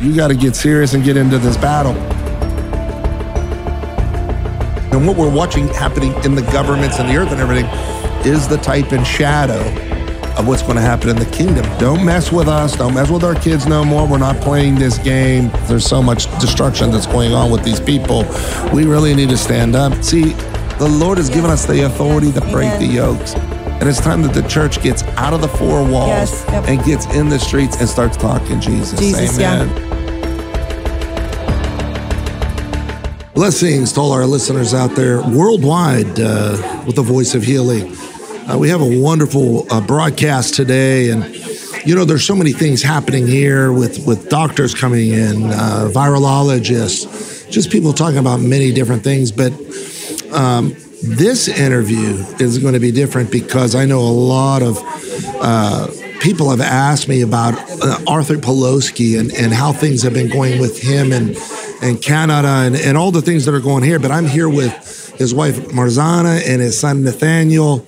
You got to get serious and get into this battle. And what we're watching happening in the governments and the earth and everything is the type and shadow of what's going to happen in the kingdom. Don't mess with us. Don't mess with our kids no more. We're not playing this game. There's so much destruction that's going on with these people. We really need to stand up. See, the Lord has given us the authority to break the yokes. And it's time that the church gets out of the four walls Yes, yep. and gets in the streets and starts talking Jesus. Jesus, yeah. Amen. Blessings to all our listeners out there worldwide uh, with the voice of healing. Uh, we have a wonderful uh, broadcast today, and you know, there's so many things happening here with with doctors coming in, uh, virologists, just people talking about many different things. But um, this interview is going to be different because I know a lot of uh, people have asked me about uh, Arthur Pawlowski and, and how things have been going with him and and Canada and, and all the things that are going here. But I'm here with his wife Marzena and his son Nathaniel.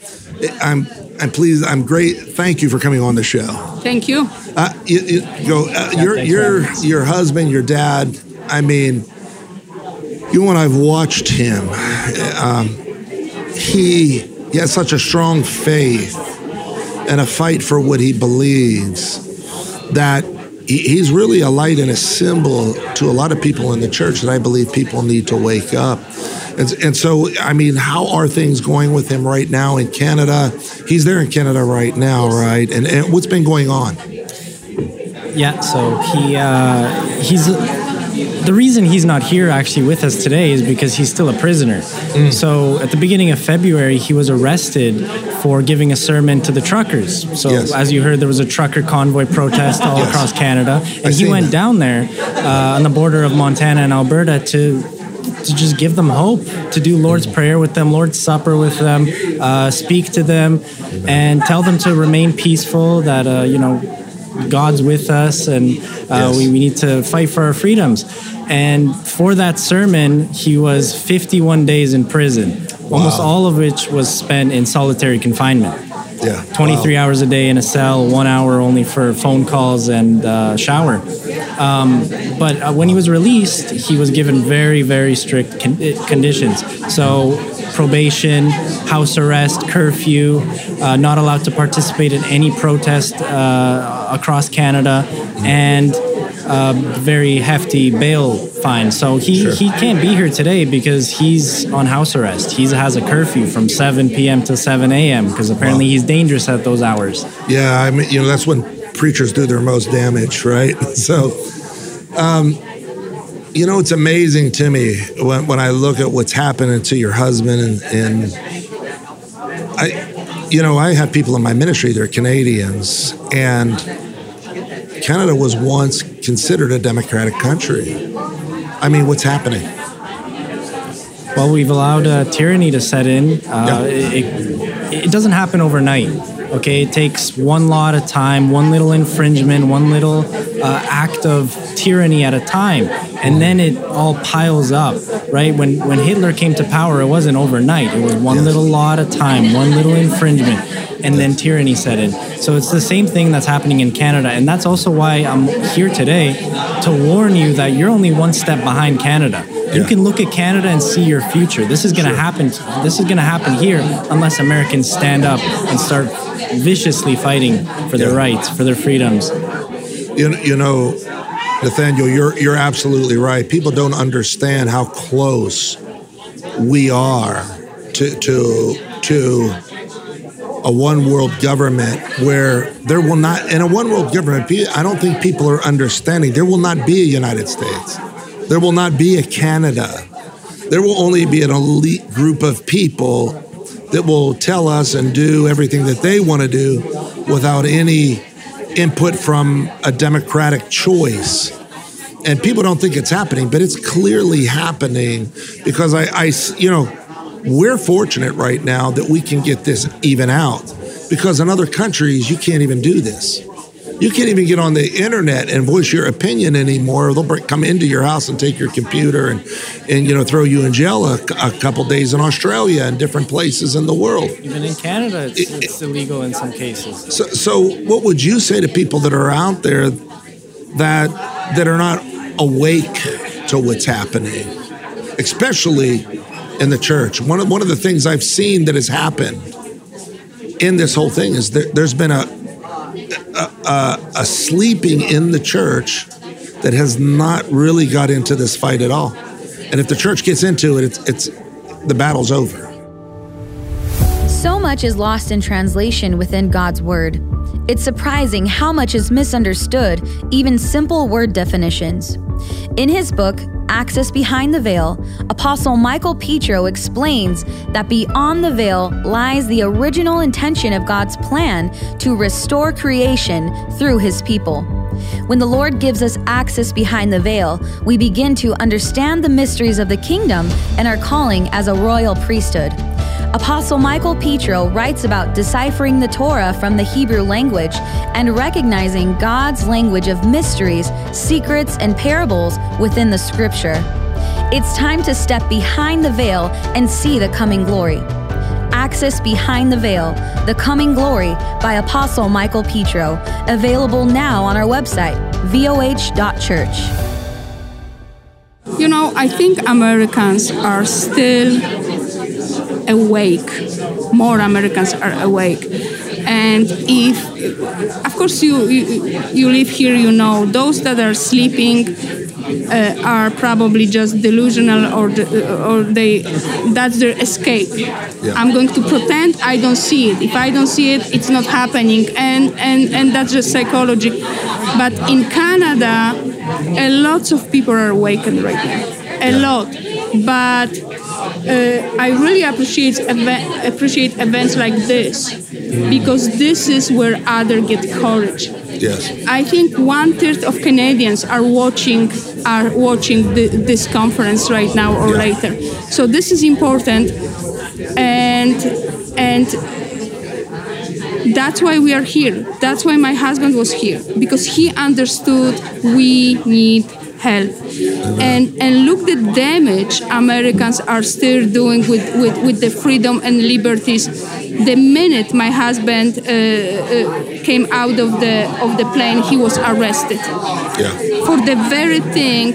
I'm I'm pleased. I'm great. Thank you for coming on the show. Thank you. Uh, you, you go. Uh, your your your husband, your dad. I mean, you and I've watched him. Um, he he has such a strong faith and a fight for what he believes that he, he's really a light and a symbol to a lot of people in the church that I believe people need to wake up. And, and so, I mean, how are things going with him right now in Canada? He's there in Canada right now, right? And, and what's been going on? Yeah, so he uh, he's the reason he's not here actually with us today is because he's still a prisoner. Mm. So at the beginning of February, he was arrested for giving a sermon to the truckers. So Yes. as you heard, there was a trucker convoy protest all Yes. across Canada, and he went that. down there uh, on the border of Montana and Alberta to. To just give them hope, to do Lord's Prayer with them, Lord's Supper with them, uh, speak to them, and tell them to remain peaceful. That uh, you know, God's with us and uh, Yes. we, we need to fight for our freedoms. And for that sermon, he was 51 days in prison, almost all of which was spent in solitary confinement. Yeah, 23 hours a day in a cell, one hour only for phone calls and uh, shower. Um, but uh, when he was released, he was given very, very strict con- uh, conditions. So, probation, house arrest, curfew, uh, not allowed to participate in any protest uh, across Canada, and uh, very hefty bail fine. So he, Sure. he can't be here today because he's on house arrest. He has a curfew from 7 p.m. to 7 a.m. because apparently Wow. he's dangerous at those hours. Yeah, I mean, you know, that's when preachers do their most damage, right? So, um, you know, it's amazing to me when, when I look at what's happening to your husband and, and I, you know, I have people in my ministry, they're Canadians, and Canada was once considered a democratic country. I mean, what's happening? Well, we've allowed uh, tyranny to set in. Uh, Yeah. it, it doesn't happen overnight. Okay, it takes one lot of time, one little infringement, one little uh, act of tyranny at a time, and then it all piles up. Right? When when Hitler came to power, it wasn't overnight. It was one Yes. little lot of time, one little infringement, and then tyranny set in. So it's the same thing that's happening in Canada, and that's also why I'm here today to warn you that you're only one step behind Canada. You can look at Canada and see your future. This is going to happen. This is going to happen here unless Americans stand up and start viciously fighting for their Yeah. rights, for their freedoms. You, you know, Nathaniel, you're you're absolutely right. People don't understand how close we are to to to a one world government where there will not in a one world government. I don't think people are understanding. There will not be a United States. There will not be a Canada. There will only be an elite group of people that will tell us and do everything that they want to do without any input from a democratic choice. And people don't think it's happening, but it's clearly happening because I, I you know, we're fortunate right now that we can get this even out because in other countries, you can't even do this. You can't even get on the internet and voice your opinion anymore. They'll come into your house and take your computer and, and you know, throw you in jail a, a couple days in Australia and different places in the world. Even in Canada, it's, it's illegal in some cases. So, so what would you say to people that are out there that that are not awake to what's happening, especially in the church. One of, one of the things I've seen that has happened in this whole thing is there, there's been a, a, a, sleeping in the church that has not really got into this fight at all. And if the church gets into it, it's, it's the battle's over. So much is lost in translation within God's Word. It's surprising how much is misunderstood, even simple word definitions. In his book, Access Behind the Veil, Apostle Michael Petro explains that beyond the veil lies the original intention of God's plan to restore creation through his people. When the Lord gives us access behind the veil, we begin to understand the mysteries of the kingdom and our calling as a royal priesthood. Apostle Michael Petro writes about deciphering the Torah from the Hebrew language and recognizing God's language of mysteries, secrets, and parables within the scripture. It's time to step behind the veil and see the coming glory. Access Behind the Veil The Coming Glory by Apostle Michael Petro, available now on our website, voh.church. You know, I think Americans are still awake. More Americans are awake. And if, of course, you, you, you live here, you know, those that are sleeping uh, are probably just delusional or the, or they that's their escape. Yeah. I'm going to pretend I don't see it. If I don't see it, it's not happening, and and and that's just psychology. But in Canada, a lot of people are awakened right now, a yeah. lot. But uh, I really appreciate ev- appreciate events like this because this is where others get courage. Yes. I think one third of Canadians are watching are watching the, this conference right now or yeah. later. So this is important, and and that's why we are here. That's why my husband was here because he understood we need help. And and look the damage Americans are still doing with, with, with the freedom and liberties. The minute my husband uh, uh, came out of the of the plane, he was arrested. Yeah. For the very thing,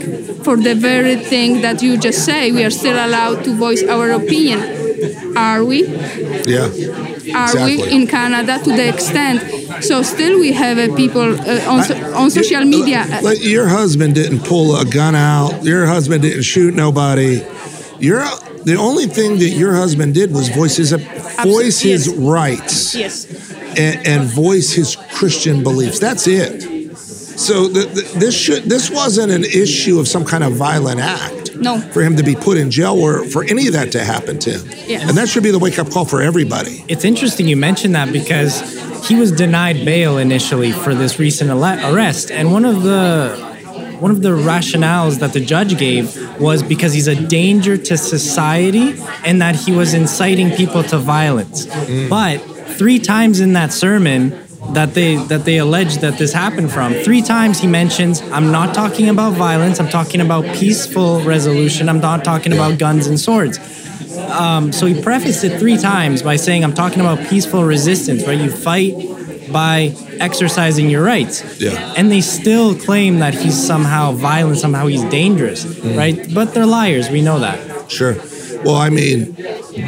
for the very thing that you just say, we are still allowed to voice our opinion. Are we? Yeah. Are exactly. we in Canada to the extent so still we have uh, people uh, on, so, on social media. Like your husband didn't pull a gun out. Your husband didn't shoot nobody. You're the only thing that your husband did was voice his voice his yes. rights. Yes. And, and, voice his Christian beliefs. That's it. So the, the, this should this wasn't an issue of some kind of violent act. No. For him to be put in jail or for any of that to happen to him. Yes. And that should be the wake up call for everybody. It's interesting you mentioned that because he was denied bail initially for this recent arrest, and one of the one of the rationales that the judge gave was because he's a danger to society and that he was inciting people to violence. Mm. But three times in that sermon that they that they allege that this happened from, three times he mentions, I'm not talking about violence, I'm talking about peaceful resolution, I'm not talking about guns and swords. Um, so he prefaced it three times by saying, I'm talking about peaceful resistance, right? You fight by exercising your rights. Yeah. And they still claim that he's somehow violent, somehow he's dangerous, mm. right? But they're liars. We know that. Sure. Well, I mean,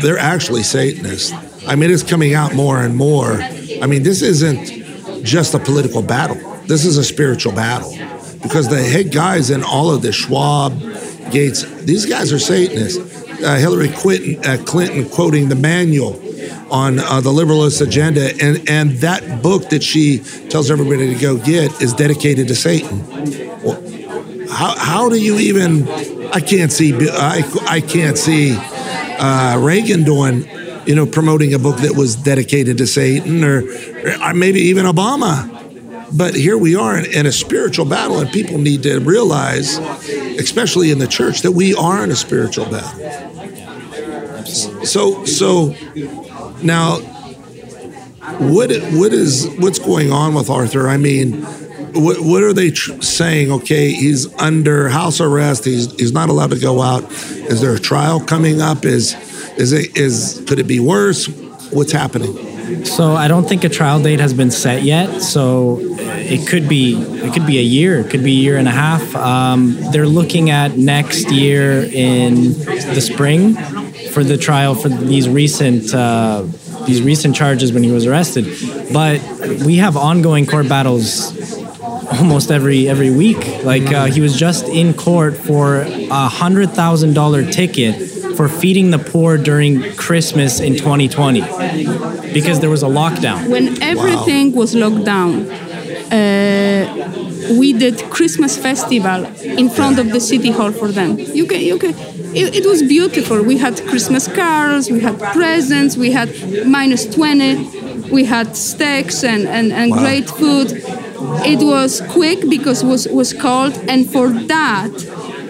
they're actually Satanists. I mean, it's coming out more and more. I mean, this isn't just a political battle, this is a spiritual battle because the head guys in all of this, Schwab, Gates, these guys are Satanists uh, Hillary Clinton, uh, Clinton quoting the manual on uh, the liberalist agenda, and and that book that she tells everybody to go get is dedicated to Satan. Well, how how do you even? I can't see. I I can't see uh, Reagan doing. You know, promoting a book that was dedicated to Satan, or, or maybe even Obama. But here we are in, in, a spiritual battle, and people need to realize, especially in the church, that we are in a spiritual battle. So so now what what is what's going on with Arthur? I mean, what, what are they tr- saying? Okay, he's under house arrest. He's he's not allowed to go out. Is there a trial coming up? Is is it is could it be worse? What's happening? So I don't think a trial date has been set yet. So it could be it could be a year, it could be a year and a half. Um, they're looking at next year in the spring for the trial for these recent uh, these recent charges when he was arrested. But we have ongoing court battles almost every every week. Like uh, he was just in court for a hundred thousand dollar ticket for feeding the poor during Christmas in 2020 because there was a lockdown. When everything wow. was locked down, uh, we did Christmas festival in front of the city hall for them. You can, you can. It, it was beautiful. We had Christmas carols, we had presents, we had minus 20, we had steaks and, and, and wow. great food. It was quick because it was was cold, and for that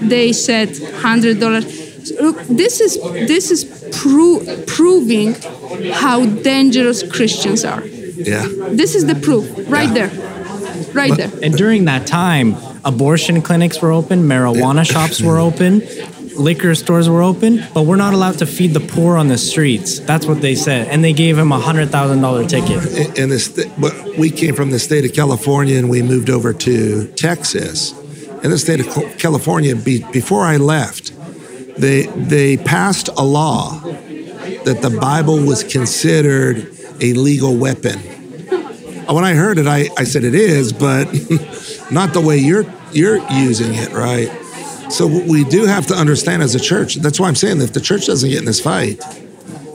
they said hundred dollars look, this is this is pro- proving how dangerous Christians are. Yeah. This is the proof right yeah. there, right there. And during that time, abortion clinics were open, marijuana shops were open, liquor stores were open, but we're not allowed to feed the poor on the streets. That's what they said, and they gave him a hundred thousand dollar ticket. And this, but we came from the state of California, and we moved over to Texas. In the state of California, before I left, they they passed a law that the Bible was considered a legal weapon. When I heard it, I, I said it is, but not the way you're you're using it, right? So we do have to understand as a church. That's why I'm saying that if the church doesn't get in this fight,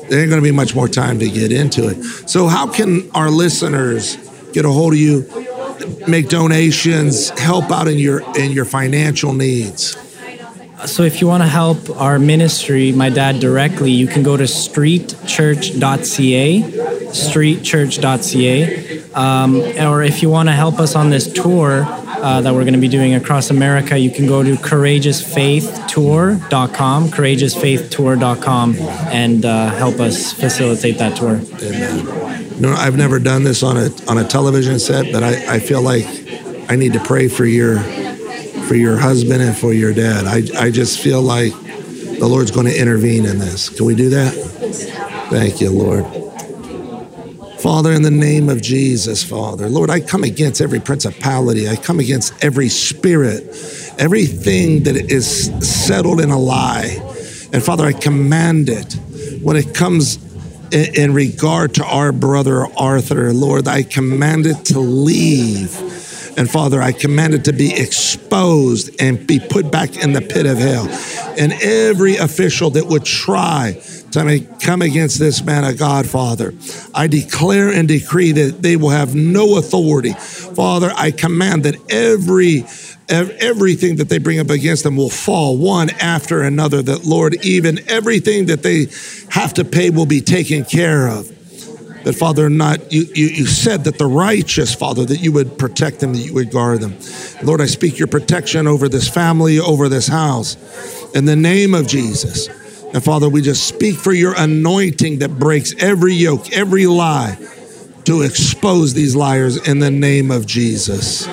there ain't going to be much more time to get into it. So how can our listeners get a hold of you, make donations, help out in your in your financial needs? So if you want to help our ministry, my dad directly, you can go to streetchurch.ca, streetchurch.ca. Um, or if you want to help us on this tour uh, that we're going to be doing across America, you can go to courageousfaithtour.com, courageousfaithtour.com, and uh, help us facilitate that tour. Amen. I've never done this on a on a television set, but I, I feel like I need to pray for your for your husband and for your dad. I, I just feel like the Lord's going to intervene in this. Can we do that? Thank you, Lord. Father, in the name of Jesus, Father, Lord, I come against every principality. I come against every spirit, everything that is settled in a lie. And Father, I command it when it comes in, in regard to our brother Arthur, Lord, I command it to leave and Father, I command it to be exposed and be put back in the pit of hell. And every official that would try to come against this man of God, Father, I declare and decree that they will have no authority. Father, I command that every everything that they bring up against them will fall one after another that lord even everything that they have to pay will be taken care of that Father, not you, you, you said that the righteous, Father, that you would protect them, that you would guard them. Lord, I speak your protection over this family, over this house, in the name of Jesus. And Father, we just speak for your anointing that breaks every yoke, every lie, to expose these liars in the name of Jesus.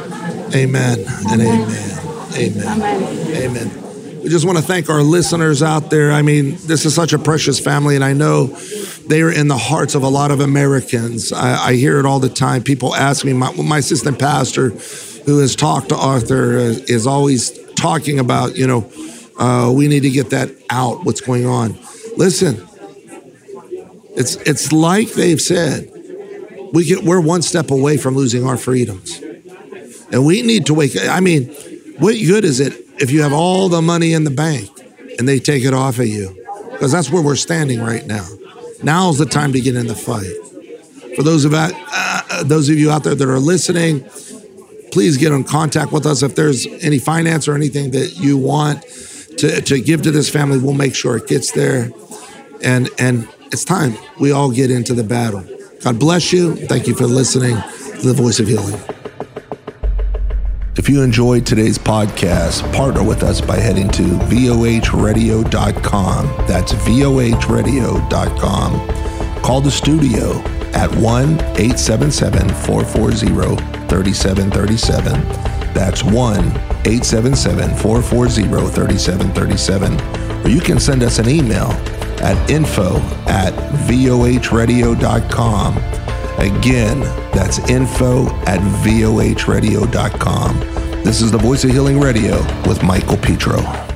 Amen and amen. Amen. Amen. amen. We just want to thank our listeners out there. I mean, this is such a precious family, and I know they are in the hearts of a lot of Americans. I, I hear it all the time. People ask me, my, my assistant pastor, who has talked to Arthur, uh, is always talking about, you know, uh, we need to get that out, what's going on. Listen, it's, it's like they've said, we get, we're one step away from losing our freedoms. And we need to wake I mean, what good is it if you have all the money in the bank and they take it off of you? Because that's where we're standing right now. Now's the time to get in the fight. For those of uh, uh, those of you out there that are listening, please get in contact with us if there's any finance or anything that you want to, to give to this family. We'll make sure it gets there, and and it's time we all get into the battle. God bless you. Thank you for listening to the Voice of Healing. If you enjoyed today's podcast, partner with us by heading to vohradio.com. That's vohradio.com. Call the studio at 1 877 440 3737. That's 1 877 440 3737. Or you can send us an email at info at vohradio.com Again, that's info at vohradio.com. This is the Voice of Healing Radio with Michael Petro.